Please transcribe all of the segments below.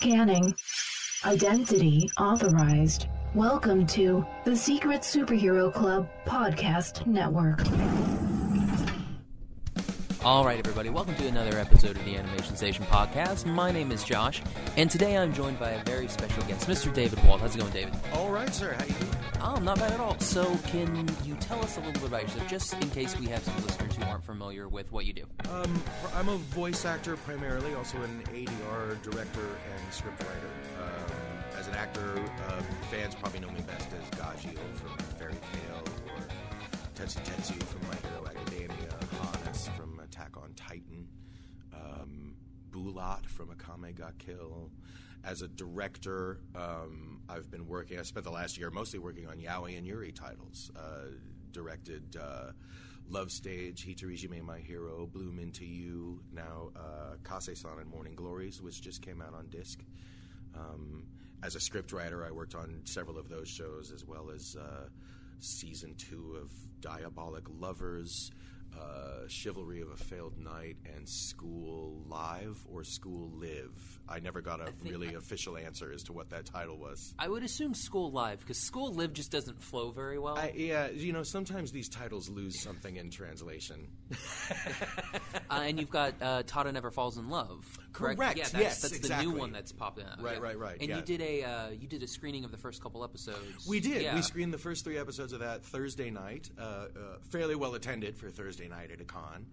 Scanning. Identity authorized. Welcome to the Secret Superhero Club Podcast Network. All right, everybody, welcome to another episode of the Animation Station podcast. My name is Josh, and today I'm joined by a very special guest, Mr. David Wald. How's it going, David? All right, sir. How you doing? Oh, not bad at all. So, can you tell us a little bit about yourself, just in case we have some listeners who aren't familiar with what you do? Um, I'm a voice actor primarily, also an ADR director and scriptwriter. Um, as an actor, uh, fans probably know me best as Gajeel from Fairy Tail or Tetsu Tetsu from My Hero Academia, Hannes from Attack on Titan, um, Bulat from Akame ga Kill. As a director, um, I've been working, I spent the last year mostly working on Yaoi and Yuri titles. Uh, directed uh, Love Stage, Hitorijime My Hero, Bloom Into You, now uh, Kase-san and Morning Glories, which just came out on disc. Um, as a scriptwriter, I worked on several of those shows, as well as uh, season two of Diabolik Lovers, uh, Chivalry of a Failed Knight, and School Live or School Live. I never got a really I- official answer as to what that title was. I would assume School Live, because School Live just doesn't flow very well. I, yeah, you know, sometimes these titles lose something in translation. uh, and you've got uh, Tada Never Falls in Love, correct? Correct, Yeah, that's, yes, that's the new one that's popping out. Right, yeah. right, right, And yeah. you did a uh, you did a screening of the first couple episodes. We did. Yeah. We screened the first three episodes of that Thursday night. Uh, uh, fairly well attended for Thursday night at a con.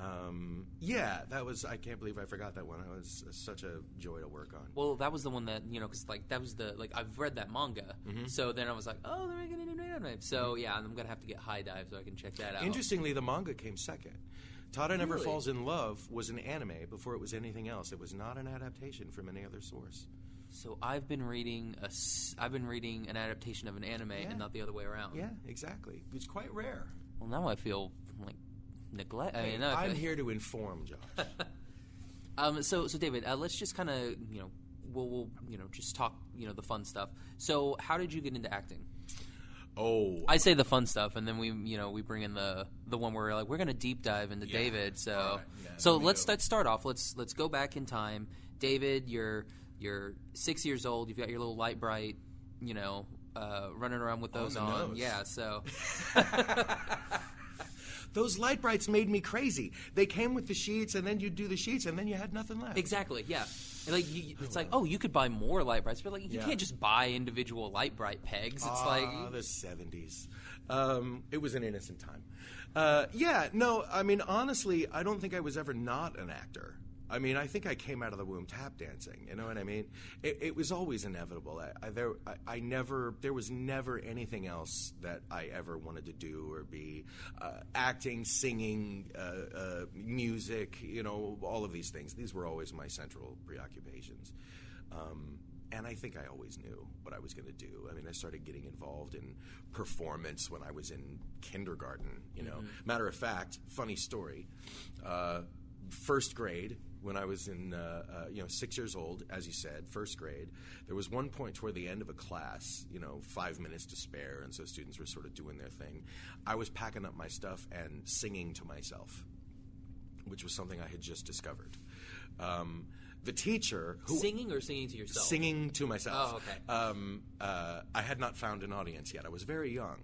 Um, yeah, that was. I can't believe I forgot that one. It was uh, such a joy to work on. Well, that was the one that you know, because like that was the like I've read that manga, Mm-hmm. so then I was like, oh, they're making a new anime. So yeah, I'm gonna have to get HIDIVE so I can check that out. Interestingly, the manga came second. Tada Never Really? Falls in Love was an anime before it was anything else. It was not an adaptation from any other source. So I've been reading a I've been reading an adaptation of an anime Yeah. and not the other way around. Yeah, exactly. It's quite rare. Well, now I feel like neglect. I mean, I am here to inform, Josh. Um, so, so David, uh, let's just kind of, you know, we'll, we'll, you know, just talk, you know, the fun stuff. So, how did you get into acting? Oh, I say the fun stuff, and then we, you know, we bring in the the one where we're like, we're gonna deep dive into Yeah. David. So, right. Yeah, so let's go. let's start off. Let's let's go back in time. David, you're you're six years old. You've got your little Lite-Brite, you know, uh, running around with those the on. Yeah. So, Those Lite-Brites made me crazy. They came with the sheets, and then you'd do the sheets, and then you had nothing left. Exactly. Yeah. And, like you, it's like, oh, you could buy more Lite-Brites, but like you Yeah. can't just buy individual Lite-Brite pegs. It's Ah, like the seventies. Um, it was an innocent time. Uh, yeah, no, I mean honestly, I don't think I was ever not an actor. I mean, I think I came out of the womb tap dancing. You know what I mean? It, it was always inevitable. I, I, there, I, I never, there was never anything else that I ever wanted to do or be. Uh, acting, singing, uh, uh, music, you know, all of these things. These were always my central preoccupations. Um, and I think I always knew what I was going to do. I mean, I started getting involved in performance when I was in kindergarten. You know, matter of fact, funny story. Uh, first grade, when I was in, uh, uh, you know, six years old, as you said, first grade, there was one point toward the end of a class, you know, five minutes to spare, and so students were sort of doing their thing. I was packing up my stuff and singing to myself, which was something I had just discovered. Um, the teacher who singing or singing to yourself. singing to myself. Oh, okay. Um, uh, I had not found an audience yet. I was very young.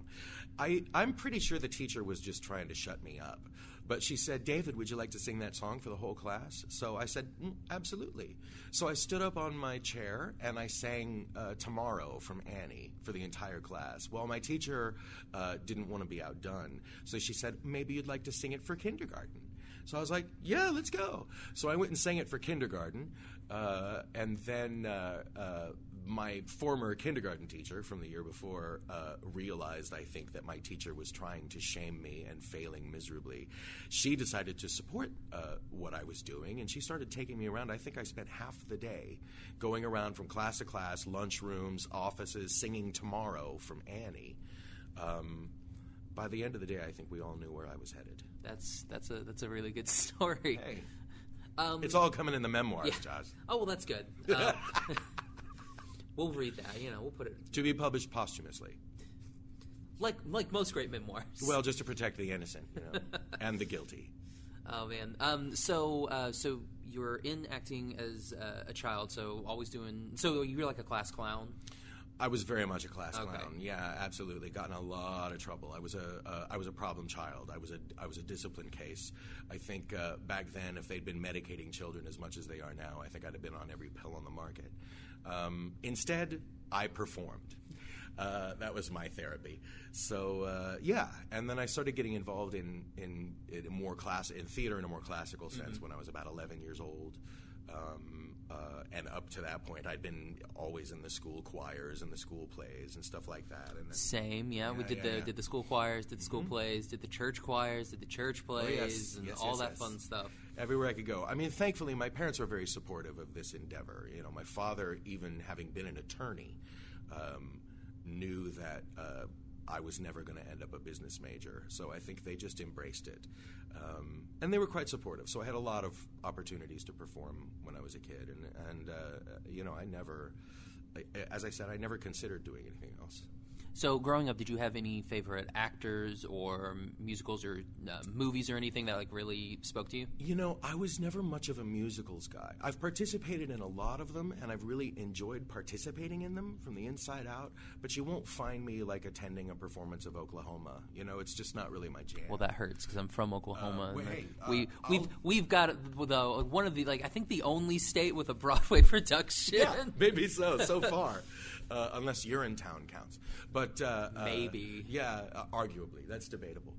I, I'm pretty sure the teacher was just trying to shut me up. But she said, David, would you like to sing that song for the whole class? So I said, mm, absolutely. So I stood up on my chair and I sang uh, Tomorrow from Annie for the entire class. Well, my teacher uh, didn't want to be outdone. So she said, maybe you'd like to sing it for kindergarten. So I was like, yeah, let's go. So I went and sang it for kindergarten. Uh, and then uh, uh, my former kindergarten teacher from the year before uh, realized, I think, that my teacher was trying to shame me and failing miserably. She decided to support uh, what I was doing, and she started taking me around. I think I spent half the day going around from class to class, lunchrooms, offices, singing Tomorrow from Annie. Um, by the end of the day, I think we all knew where I was headed. That's that's a that's a really good story. Hey, Um, it's all coming in the memoirs, yeah. Josh. Oh well, that's good. Uh, we'll read that. You know, we'll put it To be published posthumously. like like most great memoirs. Well, just to protect the innocent, you know, and the guilty. oh man. Um. So uh. So you were in acting as uh, a child, so always doing. So you were like a class clown. I was very much a class Okay. clown. Yeah, absolutely. Got in a lot of trouble. I was a uh, I was a problem child. I was a I was a discipline case. I think uh, back then, if they'd been medicating children as much as they are now, I think I'd have been on every pill on the market. Um, instead, I performed. Uh, that was my therapy. So uh, yeah, and then I started getting involved in in, in more class in theater in a more classical sense when I was about 11 years old. Um, uh, and up to that point, I'd been always in the school choirs and the school plays and stuff like that. And then, Same, yeah. we did yeah, the yeah. Mm-hmm. did the school choirs, did the school plays, did the church choirs, did the church plays, Oh, yes. and Yes, all yes, that fun stuff. Everywhere I could go. I mean, thankfully, my parents were very supportive of this endeavor. You know, my father, even having been an attorney, um, knew that uh, I was never going to end up a business major. So I think they just embraced it. Um, and they were quite supportive. So I had a lot of opportunities to perform when I was a kid. And, and uh, you know, I never, as I said, I never considered doing anything else. So, growing up, did you have any favorite actors or musicals or uh, movies or anything that like really spoke to you? You know, I was never much of a musicals guy. I've participated in a lot of them, and I've really enjoyed participating in them from the inside out. But you won't find me like attending a performance of Oklahoma. You know, it's just not really my jam. Well, that hurts because I'm from Oklahoma. Uh, wait, we uh, we've I'll- we've got the one of the like I think the only state with a Broadway production. yeah, maybe so. So far, uh, unless Urinetown counts, but uh, uh, Maybe. yeah, uh, arguably that's debatable.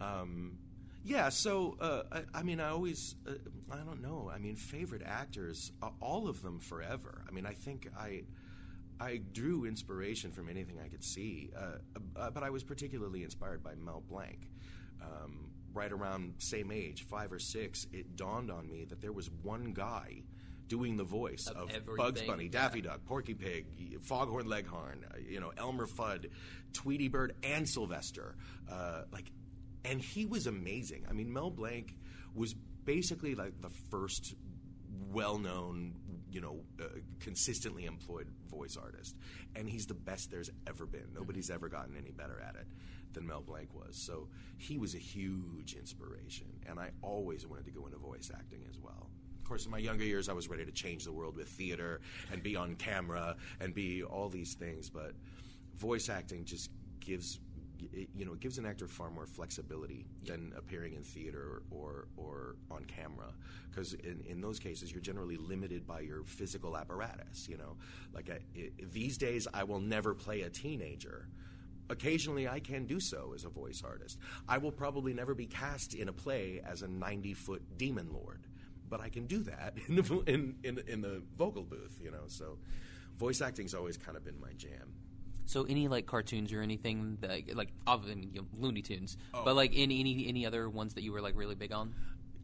Um, yeah, so uh, I, I mean, I always, uh, I don't know. I mean, favorite actors, uh, all of them forever. I mean, I think I, I drew inspiration from anything I could see, uh, uh, but I was particularly inspired by Mel Blanc. Um, right around same age, five or six, it dawned on me that there was one guy doing the voice Of of, Bugs Bunny, yeah. Daffy Duck, Porky Pig, Foghorn Leghorn, uh, you know, Elmer Fudd, Tweety Bird, and Sylvester. Uh, like, and he was amazing. I mean, Mel Blanc was basically like the first well-known, you know, uh, consistently employed voice artist, and he's the best there's ever been. Nobody's ever gotten any better at it than Mel Blanc was. So he was a huge inspiration, and I always wanted to go into voice acting as well. Of course, in my younger years, I was ready to change the world with theater and be on camera and be all these things, but voice acting just gives it, you know it gives an actor far more flexibility than appearing in theater or or on camera because in, in those cases you're generally limited by your physical apparatus you know? Like I, i these days I will never play a teenager. Occasionally I can do so as a voice artist. I will probably never be cast in a play as a 90 foot demon lord but I can do that in the, in, in, in the vocal booth you know so voice acting's always kind of been my jam So, any like cartoons or anything that like obviously you know, Looney Tunes, Oh. but like any any any other ones that you were like really big on?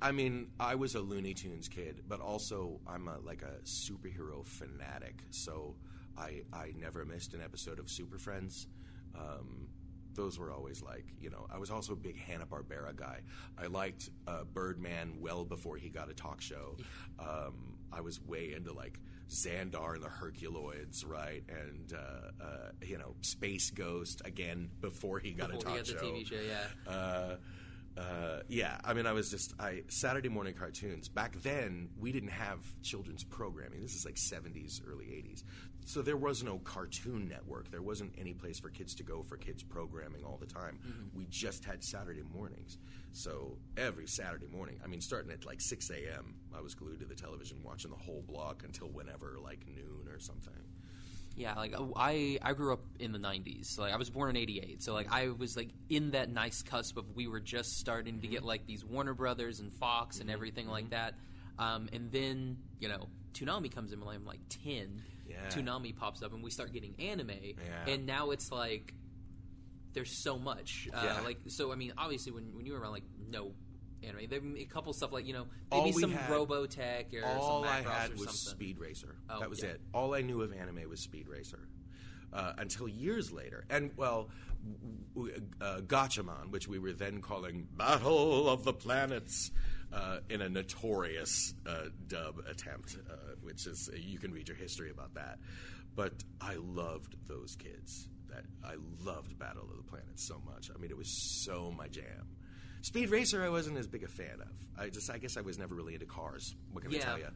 I mean, I was a Looney Tunes kid, but also I'm a, like a superhero fanatic. So I I never missed an episode of Super Friends. Um, those were always like you know. I was also a big Hanna Barbera guy. I liked uh, Birdman well before he got a talk show. Um, I was way into like Zandor and the Herculoids, right? And uh, uh, you know, Space Ghost again before he got Before a talk show. TV show, yeah. Uh, uh, yeah, I mean, I was just I Saturday morning cartoons. Back then, we didn't have children's programming. This is like '70s, early '80s, so there was no Cartoon Network. There wasn't any place for kids to go for kids programming all the time. We just had Saturday mornings. So every Saturday morning, I mean, starting at like 6 a.m., I was glued to the television watching the whole block until whenever, like noon or something. Yeah, like I I grew up in the '90s. Like I was born in '88, so like I was like in that nice cusp of we were just starting to Mm-hmm. get like these Warner Brothers and Fox and everything like that. Um, and then you know Toonami comes in when I'm like ten. Yeah. Toonami pops up and we start getting anime, Yeah. and now it's like there's so much. Uh, Yeah. Like so, I mean, obviously when when you were around, like no anime, there a couple stuff like you know maybe some had- Robotech or all some I had or was something. Speed Racer. Oh, that was yeah. it. All I knew of anime was Speed Racer. Uh, until years later, and well, uh, Gatchaman, which we were then calling Battle of the Planets, uh, in a notorious uh, dub attempt, uh, which is you can read your history about that. But I loved those kids. That I loved Battle of the Planets so much. I mean, it was so my jam Speed Racer, I wasn't as big a fan of. I just, I guess, I was never really into cars. What can I tell you?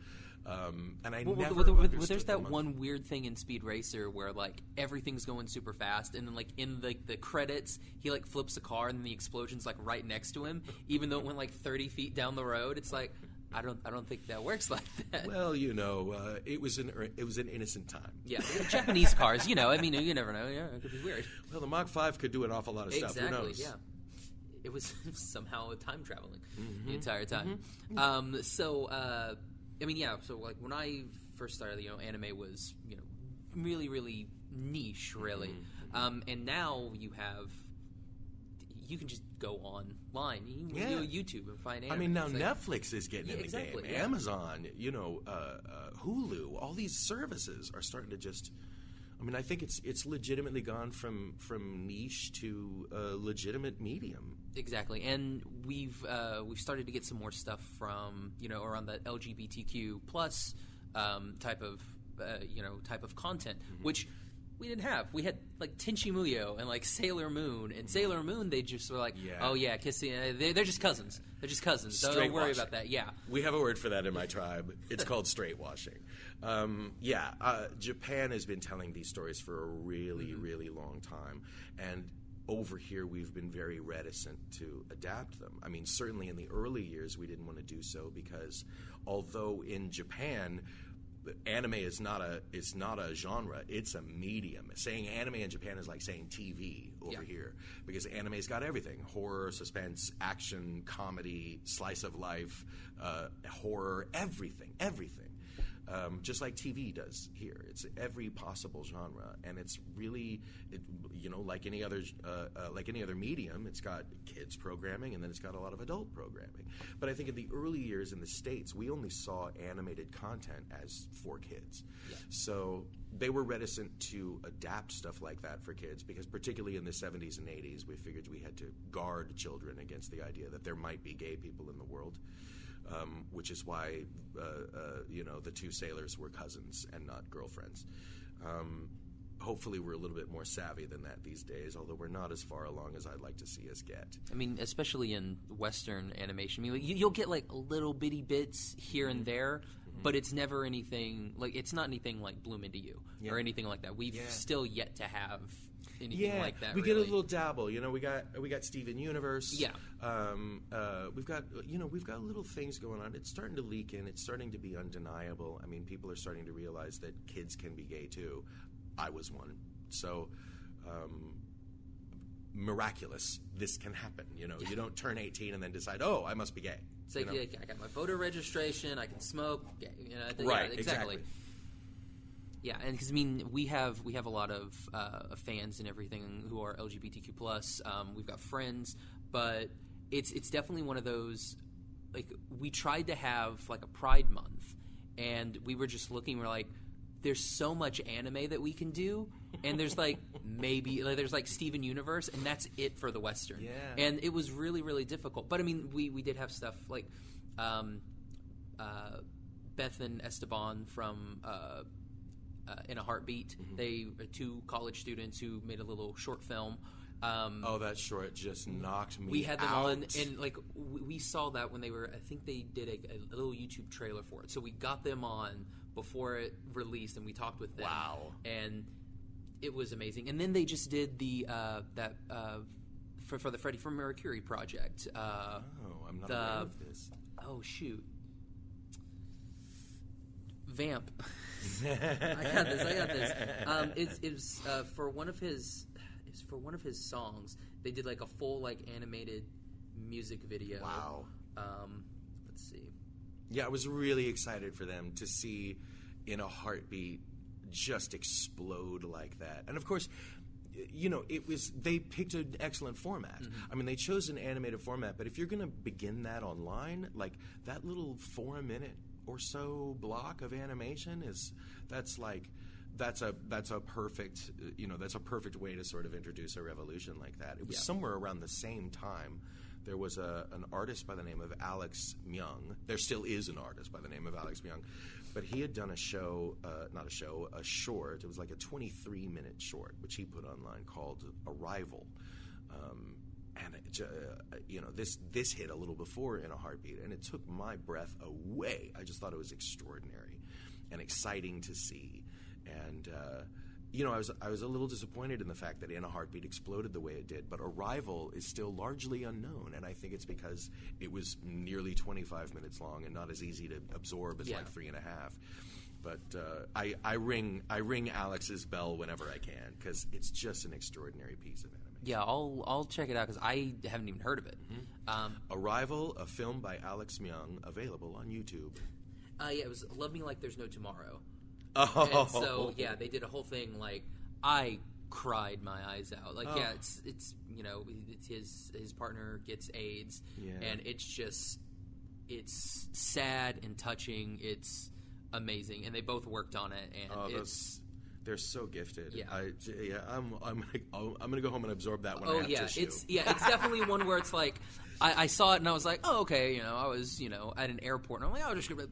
Um, and I Well, never well, well, there's that one weird thing in Speed Racer where like everything's going super fast, and then like in the the credits, he like flips a car, and the explosion's like right next to him, even though it went like 30 feet down the road. It's like I don't I don't think that works like that. Well, you know, uh, it was an it was an innocent time. yeah, Japanese cars, you know. I mean, you never know. Yeah, it could be weird. Well, the Mach Five could do an awful lot of stuff. Who Exactly. knows? Yeah. It was somehow time traveling Mm-hmm. the entire time. Um, so, uh, I mean, yeah. So, like when I first started, you know, anime was you know really, really niche, really. Mm-hmm. Um, and now you have you can just go online. You can Yeah. go YouTube and find anime. I mean, now like- Netflix is getting Yeah, in the exactly, game. yeah. Amazon, you know, uh, uh, Hulu, all these services are starting to just. I mean, I think it's it's legitimately gone from from niche to a legitimate medium. Exactly, and we've uh, we've started to get some more stuff from you know around the LGBTQ plus um, type of uh, you know type of content, Mm-hmm. which we didn't have. We had like Tenchi Muyo and like Sailor Moon, and Sailor Moon they just were like, Mm-hmm. Yeah. oh yeah, kissing. Uh, they, they're just cousins. They're just cousins. Don't, don't worry about that. Yeah, We have a word for that in my tribe. It's called straight washing. Um, yeah, uh, Japan has been telling these stories for a really, really long time, and over here we've been very reticent to adapt them. I mean, certainly in the early years we didn't want to do so because although in Japan anime is not a is not a genre it's a medium saying anime in japan is like saying tv over Yeah. here because anime's got everything horror suspense action comedy slice of life uh, horror everything everything um, just like TV does here. It's every possible genre, and it's really, it, you know, like any other, uh, uh, like any other medium. It's got kids programming, and then it's got a lot of adult programming. But I think in the early years in the states, we only saw animated content as for kids. So they were reticent to adapt stuff like that for kids because, particularly in the 70s and 80s, we figured we had to guard children against the idea that there might be gay people in the world um, which is why uh, uh, you know the two sailors were cousins and not girlfriends. Um, hopefully, we're a little bit more savvy than that these days, although we're not as far along as I'd like to see us get. I mean, especially in Western animation, I mean, you, you'll get like little bitty bits here Mm-hmm. and there, but it's never anything like it's not anything like Bloom into You Yeah. or anything like that. We've Yeah. still yet to have anything like that. we get a little dabble. You know, we got we got Steven Universe. Yeah. um, uh, we've got you know we've got little things going on. It's starting to leak in. It's starting to be undeniable. I mean, people are starting to realize that kids can be gay too. I was one, so. Um, miraculous this can happen you know you don't turn 18 and then decide oh i must be gay It's like, you know? yeah, I got my voter registration. I can smoke. You know, yeah, Right, exactly. exactly. Yeah, and because I mean, we have we have a lot of uh, fans and everything who are LGBTQ plus. Um, we've got friends, but it's it's definitely one of those. Like we tried to have like a Pride Month, and we were just looking. We're like, there's so much anime that we can do, and there's like maybe like, there's like Steven Universe, and that's it for the Western. Yeah. and it was really really difficult. But I mean, we we did have stuff like. Um, uh, Beth and Esteban from uh, uh, In a Heartbeat. Mm-hmm. They two college students who made a little short film. Um, oh that short just knocked me we had them out. on, and like we, we saw that when they were. I think they did a, a little YouTube trailer for it, so we got them on before it released, and we talked with them. Wow. And it was amazing. And then they just did the uh, that uh, for for the Freddie from Mercury project. Uh, oh i'm not the- aware of this oh shoot, Vamp. I got this. I got this. Um, it's it's uh, for one of his. It's for one of his songs. They did like a full like animated music video. Wow. Um, let's see. Yeah, I was really excited for them to see in a heartbeat just explode like that. And of course, you know, it was they picked an excellent format. I mean, they chose an animated format, but if you're going to begin that online, like that little 4 minute or so block of animation is that's like that's a that's a perfect you know that's a perfect way to sort of introduce a revolution like that. It was Yeah. somewhere around the same time there was a, an artist by the name of Alex Myung. There still is an artist by the name of Alex Myung, but he had done a show, uh, not a show, a short. It was like a 23 minute short, which he put online called Arrival. Um, and it, uh, you know this this hit a little before in a heartbeat, and it took my breath away. I just thought it was extraordinary and exciting to see, and. Uh, you know, I was I was a little disappointed in the fact that In a Heartbeat exploded the way it did, but Arrival is still largely unknown, and I think it's because it was nearly 25 minutes long and not as easy to absorb as Yeah. like three and a half. But uh, I, I ring I ring Alex's bell whenever I can because it's just an extraordinary piece of Yeah, I'll I'll check it out because I haven't even heard of it. Um, Arrival, a film by Alex Myung, available on YouTube. uh, yeah, it was Love Me Like There's No Tomorrow. Oh, And so yeah, they did a whole thing like I cried my eyes out. Like yeah, Oh. it's it's you know it's his his partner gets AIDS, Yeah. and it's just it's sad and touching. It's amazing, and they both worked on it, and Oh, it's they're so gifted. Yeah. I, yeah, I'm, I'm, gonna, oh, I'm gonna go home and absorb that when oh, I oh yeah, tissue. it's yeah, it's definitely one where it's like. I, I saw it and I was like, "Oh, okay." You know, I was, you know, at an airport and I'm like, "Oh, just gonna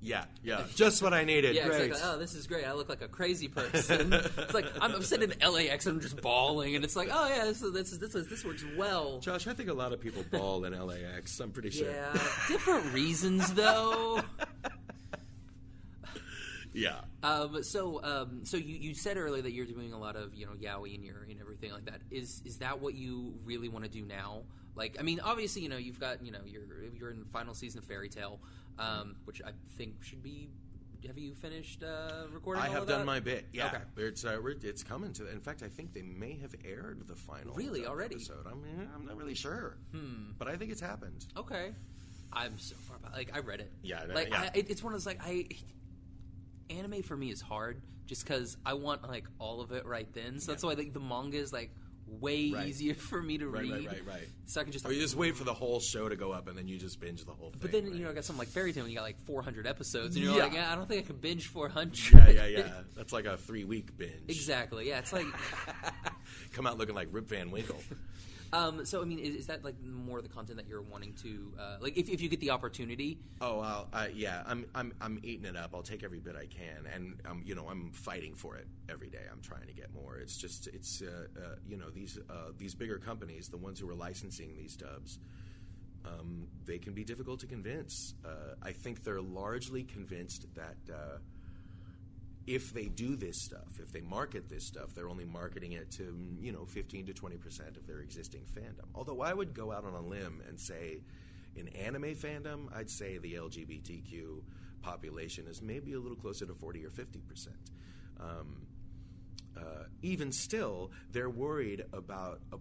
yeah, yeah, just what I needed. Yeah, Great. like, oh, this is great. I look like a crazy person. it's like I'm, I'm sitting in LAX and I'm just bawling, and it's like, oh yeah, this is, this is, this is, this works well. Josh, I think a lot of people bawl in LAX. I'm pretty sure. Yeah, different reasons though. Yeah. Um, so, um, so you, you said earlier that you're doing a lot of you know yaoi and your and everything like that. Is is that what you really want to do now? Like, I mean, obviously, you know, you've got you know you're you're in the final season of Fairy Tail, um, which I think should be. Have you finished uh, recording? I have done that? my bit. Yeah, Okay. it's uh, it's coming to. In fact, I think they may have aired the final. Really? Already? Episode. I'm I'm not really sure. Hmm. But I think it's happened. Okay. I'm so far behind. Like I read it. Yeah, Like yeah. I, it, it's one of those like I. Anime for me is hard just because I want like all of it right then. So that's why like the manga is like way Right. easier for me to Right, read. right, right, right. So I can just. Or you just wait for the whole show to go up, and then you just binge the whole thing. but then right? you know I got something like Fairy Tail, and you got like 400 episodes, and you're Yeah. like, yeah, I don't think I can binge 400. yeah, yeah, yeah. That's like a three week binge. exactly. Yeah, it's like. Come out looking like Rip Van Winkle. Um, so I mean, is, is that like more the content that you're wanting to uh, like? If, if you get the opportunity, Oh, I'll, uh, yeah. I'm, I'm, I'm eating it up. I'll take every bit I can, and um, you know, I'm fighting for it every day. I'm trying to get more. It's just, it's, uh, uh, you know, these, uh, these bigger companies, the ones who are licensing these dubs, um, they can be difficult to convince. Uh, I think they're largely convinced that. If they do this stuff, if they market this stuff, they're only marketing it to, you know, 15 to 20% of their existing fandom. Although I would go out on a limb and say, in anime fandom, I'd say the LGBTQ population is maybe a little closer to 40 or 50%. Um, uh, even still, they're worried about, uh,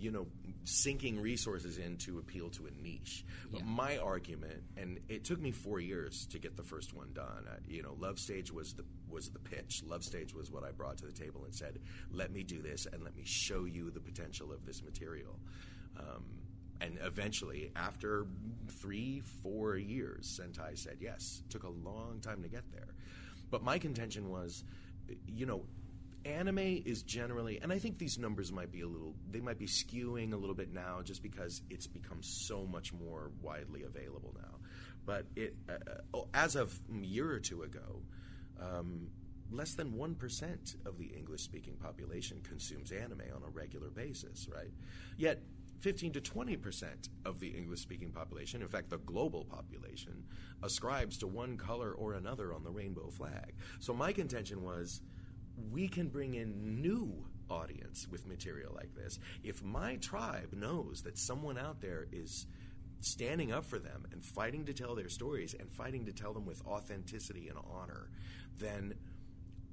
you know, sinking resources in to appeal to a niche. But Yeah. my argument, and it took me four years to get the first one done. Uh, you know, Love Stage was the was the pitch. Love Stage was what I brought to the table and said, "Let me do this, and let me show you the potential of this material." Um, and eventually, after three, four years, Sentai said yes. Took a long time to get there. But my contention was, you know, anime is generally, and I think these numbers might be a little, they might be skewing a little bit now just because it's become so much more widely available now. But it, uh, uh, as of a year or two ago, um, less than 1% of the English speaking population consumes anime on a regular basis, right? Yet, 15 to 20% of the English speaking population, in fact, the global population, ascribes to one color or another on the rainbow flag. So, my contention was we can bring in new audience with material like this. If my tribe knows that someone out there is standing up for them and fighting to tell their stories and fighting to tell them with authenticity and honor, then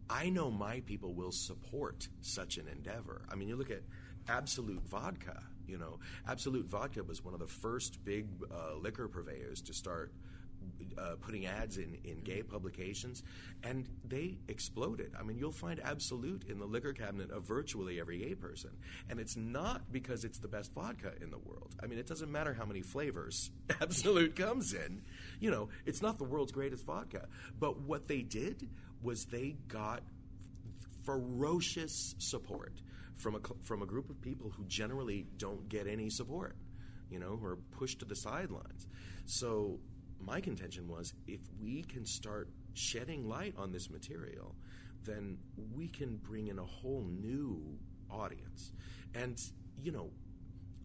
I know my people will support such an endeavor. I mean, you look at Absolut Vodka. You know, Absolut Vodka was one of the first big uh, liquor purveyors to start uh, putting ads in, in gay publications, and they exploded. I mean, you'll find Absolut in the liquor cabinet of virtually every gay person. And it's not because it's the best vodka in the world. I mean, it doesn't matter how many flavors Absolut comes in. You know, it's not the world's greatest vodka. But what they did was they got ferocious support from a, from a group of people who generally don't get any support, you know, who are pushed to the sidelines. So my contention was if we can start shedding light on this material, then we can bring in a whole new audience. And, you know,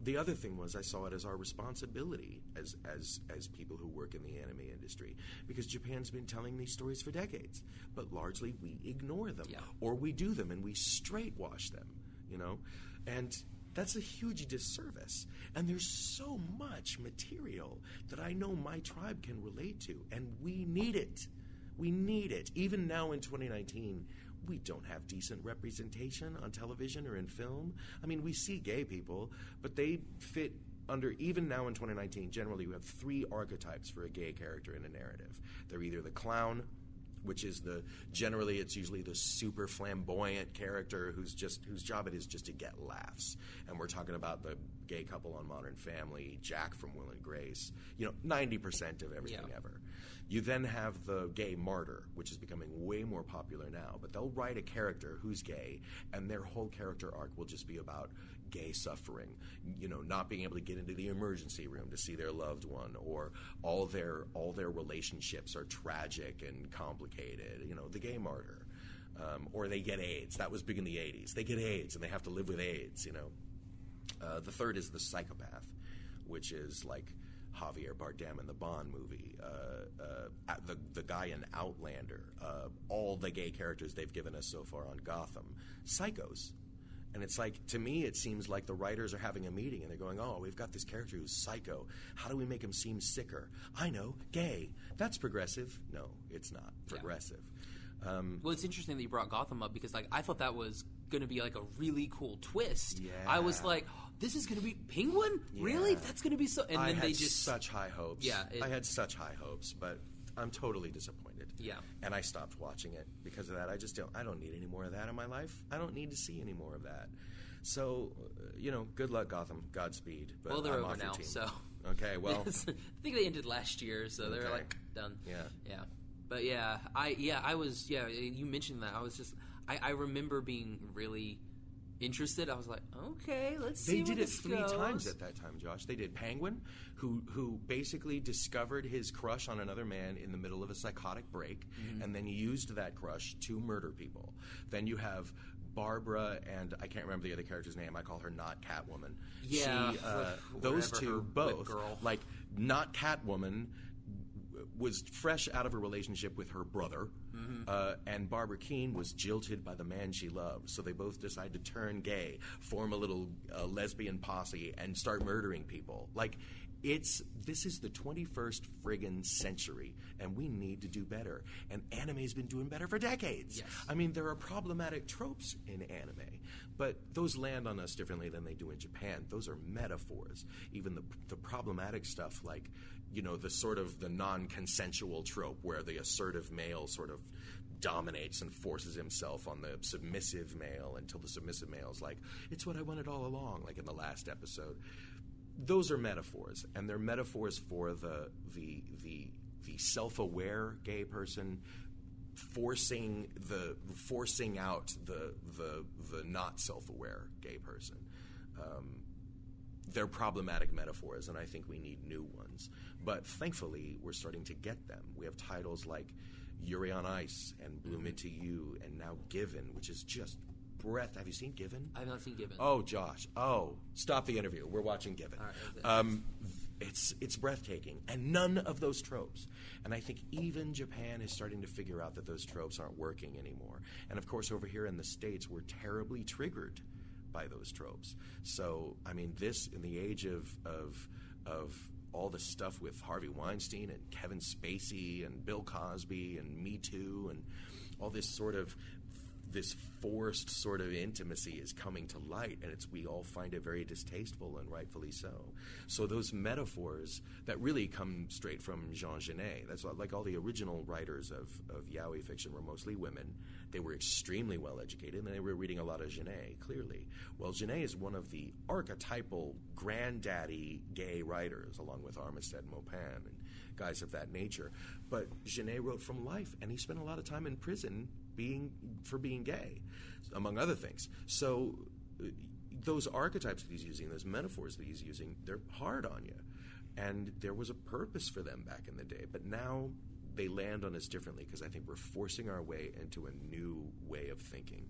the other thing was I saw it as our responsibility as as as people who work in the anime industry because Japan's been telling these stories for decades, but largely we ignore them Yeah. or we do them and we straight wash them, you know, and that's a huge disservice. And there's so much material that I know my tribe can relate to, and we need it. We need it. Even now in 2019, we don't have decent representation on television or in film. I mean, we see gay people, but they fit under, even now in 2019, generally you have three archetypes for a gay character in a narrative. They're either the clown, which is the generally it's usually the super flamboyant character who's just whose job it is just to get laughs. And we're talking about the gay couple on Modern Family, Jack from Will and Grace. You know, ninety percent of everything Yeah. ever. You then have the gay martyr, which is becoming way more popular now. But they'll write a character who's gay, and their whole character arc will just be about gay suffering. You know, not being able to get into the emergency room to see their loved one, or all their all their relationships are tragic and complicated. You know, the gay martyr. Um, or they get AIDS. That was big in the 80s. They get AIDS and they have to live with AIDS, you know. Uh, the third is the psychopath, which is like Javier Bardem in the Bond movie, uh, uh, the the guy in Outlander, uh, all the gay characters they've given us so far on Gotham, psychos. And it's like to me, it seems like the writers are having a meeting and they're going, "Oh, we've got this character who's psycho. How do we make him seem sicker? I know, gay. That's progressive. No, it's not progressive. Um, Well, it's interesting that you brought Gotham up because like I thought that was going to be like a really cool twist. Yeah. I was Yeah. like, this is going to be Penguin. Really? That's going to be so. And I then had they just such high hopes. Yeah, it- I had such high hopes, but I'm totally disappointed. Yeah. and I stopped watching it because of that. I just don't. I don't need any more of that in my life. I don't need to see any more of that. So, uh, you know, good luck, Gotham. Godspeed. But well, they're I'm over now. team. So okay, well, I think they ended last year, so they're Okay. like done. Yeah. yeah. But yeah, I yeah I was yeah you mentioned that I was just I, I remember being really interested. I was like, okay, let's see. they did it three goes. times at that time, Josh. They did Penguin, who who basically discovered his crush on another man in the middle of a psychotic break, Mm-hmm. and then used that crush to murder people. Then you have. Barbara and I can't remember the other character's name. I call her not Catwoman. Yeah, she, uh, those two both girl. like not Catwoman was fresh out of a relationship with her brother, Mm-hmm. uh, and Barbara Kean was jilted by the man she loved. So they both decide to turn gay, form a little uh, lesbian posse, and start murdering people. Like, it's this is the 21st friggin' century, and we need to do better. And anime's been doing better for decades. Yes. I mean, there are problematic tropes in anime, but those land on us differently than they do in Japan. Those are metaphors. Even the, the problematic stuff, like, you know, the sort of the non consensual trope where the assertive male sort of dominates and forces himself on the submissive male until the submissive male is like, it's what I wanted all along, like in the last episode. Those are metaphors, and they're metaphors for the the the the self-aware gay person forcing the forcing out the the the not self-aware gay person. Um, they're problematic metaphors, and I think we need new ones. But thankfully, we're starting to get them. We have titles like Yuri on Ice and Bloom Into You, and now Given, which is just breath. Have you seen Given? I've not seen Given. Oh, Josh. Oh, stop the interview. We're watching Given. All right. Um, it's it's breathtaking, and none of those tropes. And I think even Japan is starting to figure out that those tropes aren't working anymore. And of course, over here in the states, we're terribly triggered by those tropes. So, I mean, this in the age of of of all the stuff with Harvey Weinstein and Kevin Spacey and Bill Cosby and Me Too and all this sort of this forced sort of intimacy is coming to light and it's we all find it very distasteful and rightfully so. So those metaphors that really come straight from Jean Genet that's like all the original writers of, of yaoi fiction were mostly women. They were extremely well educated and they were reading a lot of Genet clearly. Well Genet is one of the archetypal granddaddy gay writers along with Armistead Maupin and guys of that nature. But Genet wrote from life and he spent a lot of time in prison being for being gay, among other things. So those archetypes that he's using, those metaphors that he's using, they're hard on you, and there was a purpose for them back in the day. But now they land on us differently because I think we're forcing our way into a new way of thinking.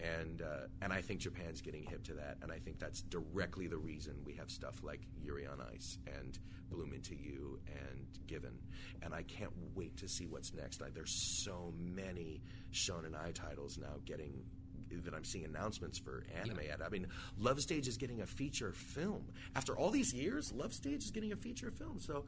And uh, and I think Japan's getting hip to that, and I think that's directly the reason we have stuff like Yuri on Ice and Bloom into You and Given, and I can't wait to see what's next. I, there's so many Shonen Ai titles now getting that I'm seeing announcements for anime at. I mean, Love Stage is getting a feature film after all these years. Love Stage is getting a feature film, so.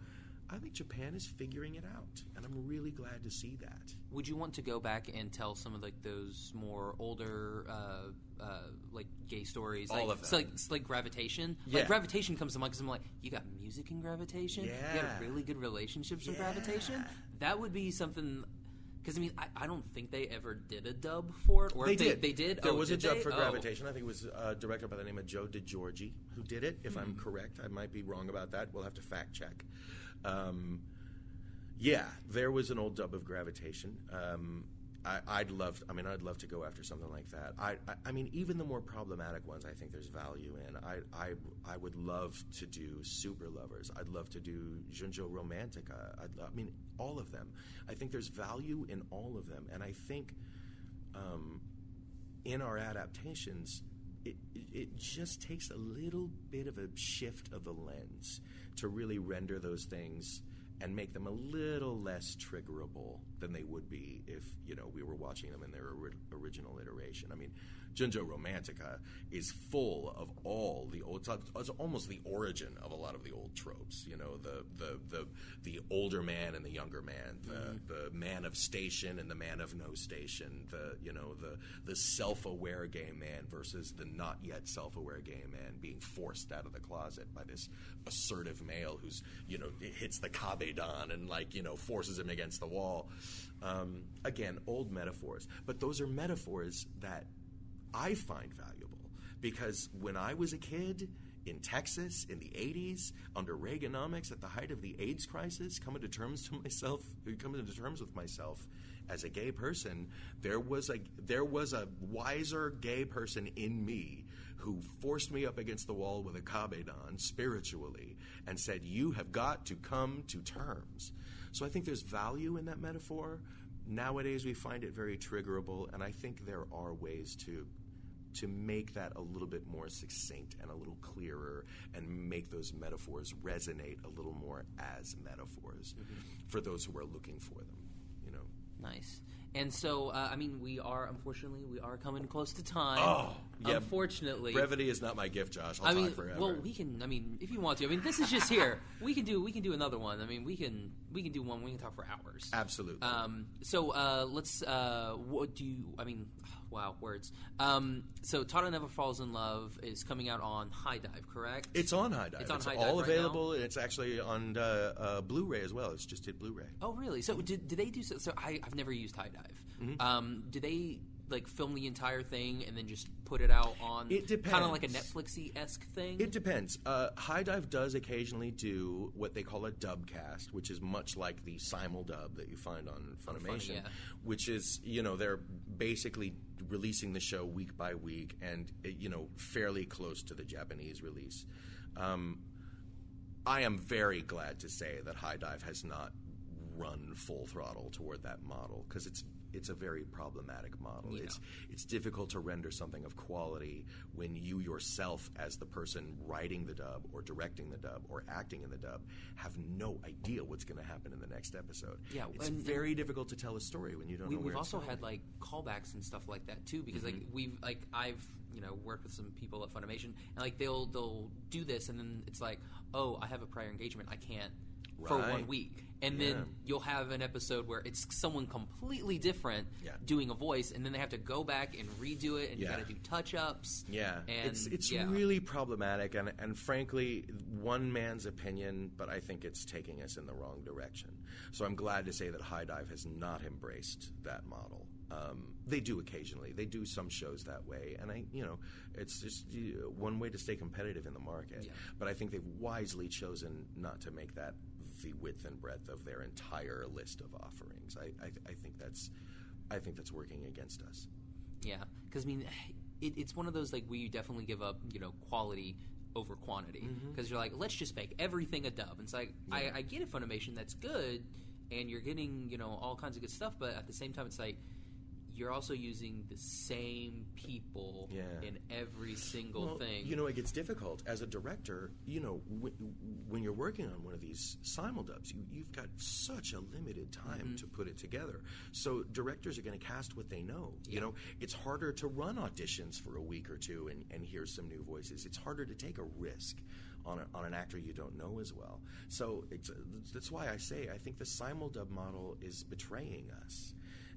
I think Japan is figuring it out, and I'm really glad to see that. Would you want to go back and tell some of like those more older, uh, uh, like gay stories? All like, of So like, it's like gravitation. Yeah. Like gravitation comes to mind because I'm like, you got music in gravitation. Yeah. You Yeah. got really good relationships in Yeah. gravitation. That would be something. Because I mean, I, I don't think they ever did a dub for it. Or They if did. They did. There Oh, was a dub they? for Oh. Gravitation. I think it was a director by the name of Joe DiGiorgi who did it. If Hmm. I'm correct, I might be wrong about that. We'll have to fact check. Um, yeah, there was an old dub of Gravitation. Um, I, I'd love. I mean, I'd love to go after something like that. I, I, I mean, even the more problematic ones, I think there's value in. I, I, I would love to do Super Lovers. I'd love to do Junjo Romantica. I'd, I mean, all of them. I think there's value in all of them, and I think um, in our adaptations, it, it, just takes a little bit of a shift of the lens to really render those things and make them a little less triggerable than they would be if you know we were watching them in their ori- original iteration. I mean, Junjo Romantica is full of all the old. It's, almost the origin of a lot of the old tropes. You know, the the the, the older man and the younger man, the the man of station and the man of no station. The you know the the self aware gay man versus the not yet self aware gay man being forced out of the closet by this assertive male who's you know hits the kabe don and like you know forces him against the wall. Um, again, old metaphors, but those are metaphors that I find valuable because when I was a kid in Texas in the 80s under Reaganomics at the height of the AIDS crisis, coming to terms to myself, coming to terms with myself as a gay person, there was a there was a wiser gay person in me who forced me up against the wall with a kabedon spiritually and said, "You have got to come to terms." So I think there's value in that metaphor. Nowadays, we find it very triggerable, and I think there are ways to to make that a little bit more succinct and a little clearer, and make those metaphors resonate a little more as metaphors for those who are looking for them. You know. Nice. And so, uh, I mean, we are unfortunately we are coming close to time. Oh, yeah. Unfortunately, Brevity is not my gift, Josh. I'll I talk mean, forever. well, we can. I mean, if you want to. I mean, this is just here. we can do. We can do another one. I mean, we can. We can do one. We can talk for hours. Absolutely. Um, so uh, let's. Uh, what do you? I mean, wow, words. Um, so Tada Never Falls in Love is coming out on HIDIVE, correct? it's on HIDIVE. It's on HIDIVE all right available. and It's actually on uh, uh, Blu-ray as well. It's just hit Blu-ray. Oh, really? So did, did they do so? So I, I've never used HIDIVE. Mm-hmm. Um, do they like film the entire thing and then just put it out on? It Kind of like a. Netflixy esque thing. It depends. Uh, HIDIVE does occasionally do what they call a dub cast, which is much like the simul dub that you find on Funimation, yeah. which is you know they're basically releasing the show week by week and uh, you know fairly close to the Japanese release. Um, I am very glad to say that HIDIVE has not run full throttle toward that model because it's it's a very problematic model. Yeah. It's it's difficult to render something of quality when you yourself, as the person writing the dub or directing the dub or acting in the dub, have no idea what's going to happen in the next episode. Yeah, it's and- very difficult to tell a story when you don't we, know we've also had like callbacks and stuff like that too because like Mm-hmm. we've like I've you know worked with some people at Funimation and like they'll they'll do this and then it's like oh I have a prior engagement I can't for one week and Yeah. then you'll have an episode where it's someone completely different Yeah. doing a voice and then they have to go back and redo it and you Yeah. got to do touch ups Yeah, and it's it's really problematic, and and frankly, one man's opinion, but I think it's taking us in the wrong direction. So I'm glad to say that HIDIVE has not embraced that model. Um, they do occasionally. They do some shows that way, and I, you know, it's just one way to stay competitive in the market. But I think they've wisely chosen not to make that the width and breadth of their entire list of offerings. I, I, I think that's, I think that's working against us. Yeah, because I mean, it, it's one of those like where you definitely give up, you know, quality over quantity Mm-hmm. because you're like, let's just make everything a dub. And it's like I, I get a Funimation, that's good, and you're getting you know all kinds of good stuff, but at the same time, it's like you're also using the same people Yeah. in every single Well, thing. You know, it gets difficult as a director. You know, w- when you're working on one of these simuldubs, you, you've got such a limited time Mm-hmm. to put it together. So directors are going to cast what they know. You know, it's harder to run auditions for a week or two and, and hear some new voices. It's harder to take a risk on, a, on an actor you don't know as well. So it's, that's why I say I think the simuldub model is betraying us.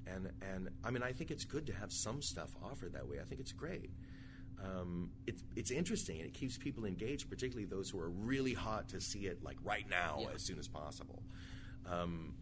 And, and I mean, I think it's good to have some stuff offered that way. I think it's great um, it's it's interesting and it keeps people engaged, particularly those who are really hot to see it like right now Yeah. as soon as possible. Um,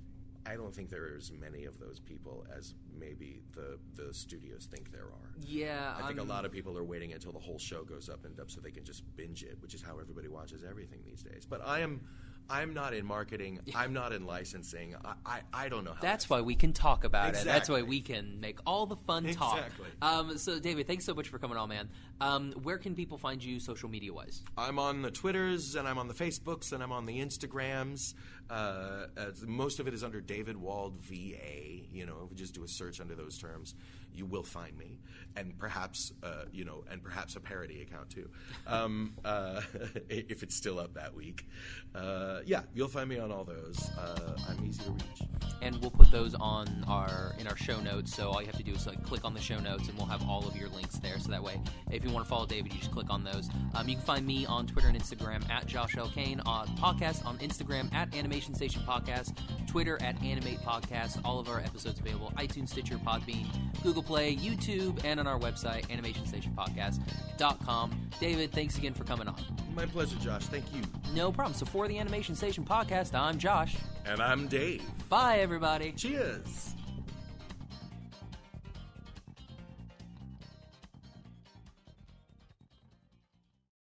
I don't think there are as many of those people as maybe the the studios think there are. yeah, I think I'm- a lot of people are waiting until the whole show goes up and up so they can just binge it, which is how everybody watches everything these days. But I am I'm not in marketing. I'm not in licensing. I, I, I don't know how That's why we can talk about it. That's why we can make all the fun talk. Exactly. Um, so, David, thanks so much for coming on, man. Um, where can people find you social media wise? I'm on the Twitters and I'm on the Facebooks and I'm on the Instagrams. Uh, most of it is under David Wald VA. You know, if you just do a search under those terms, you will find me, and perhaps uh, you know, and perhaps a parody account too, um, uh, if it's still up that week. Uh, yeah, you'll find me on all those. Uh, I'm easy to reach. and we'll put those on our in our show notes. So all you have to do is like click on the show notes, and we'll have all of your links there. So that way, if you want to follow David, you just click on those. Um, you can find me on Twitter and Instagram at Josh L Kane, on podcast on Instagram at Animation Station Podcast, Twitter at Animate Podcast. All of our episodes available iTunes, Stitcher, Podbean, Google Play, YouTube, and on our website animationstationpodcast.com. David, thanks again for coming on. My pleasure, Josh. Thank you. No problem. So for the Animation Station Podcast, I'm Josh. And I'm Dave. Bye, everybody. Cheers.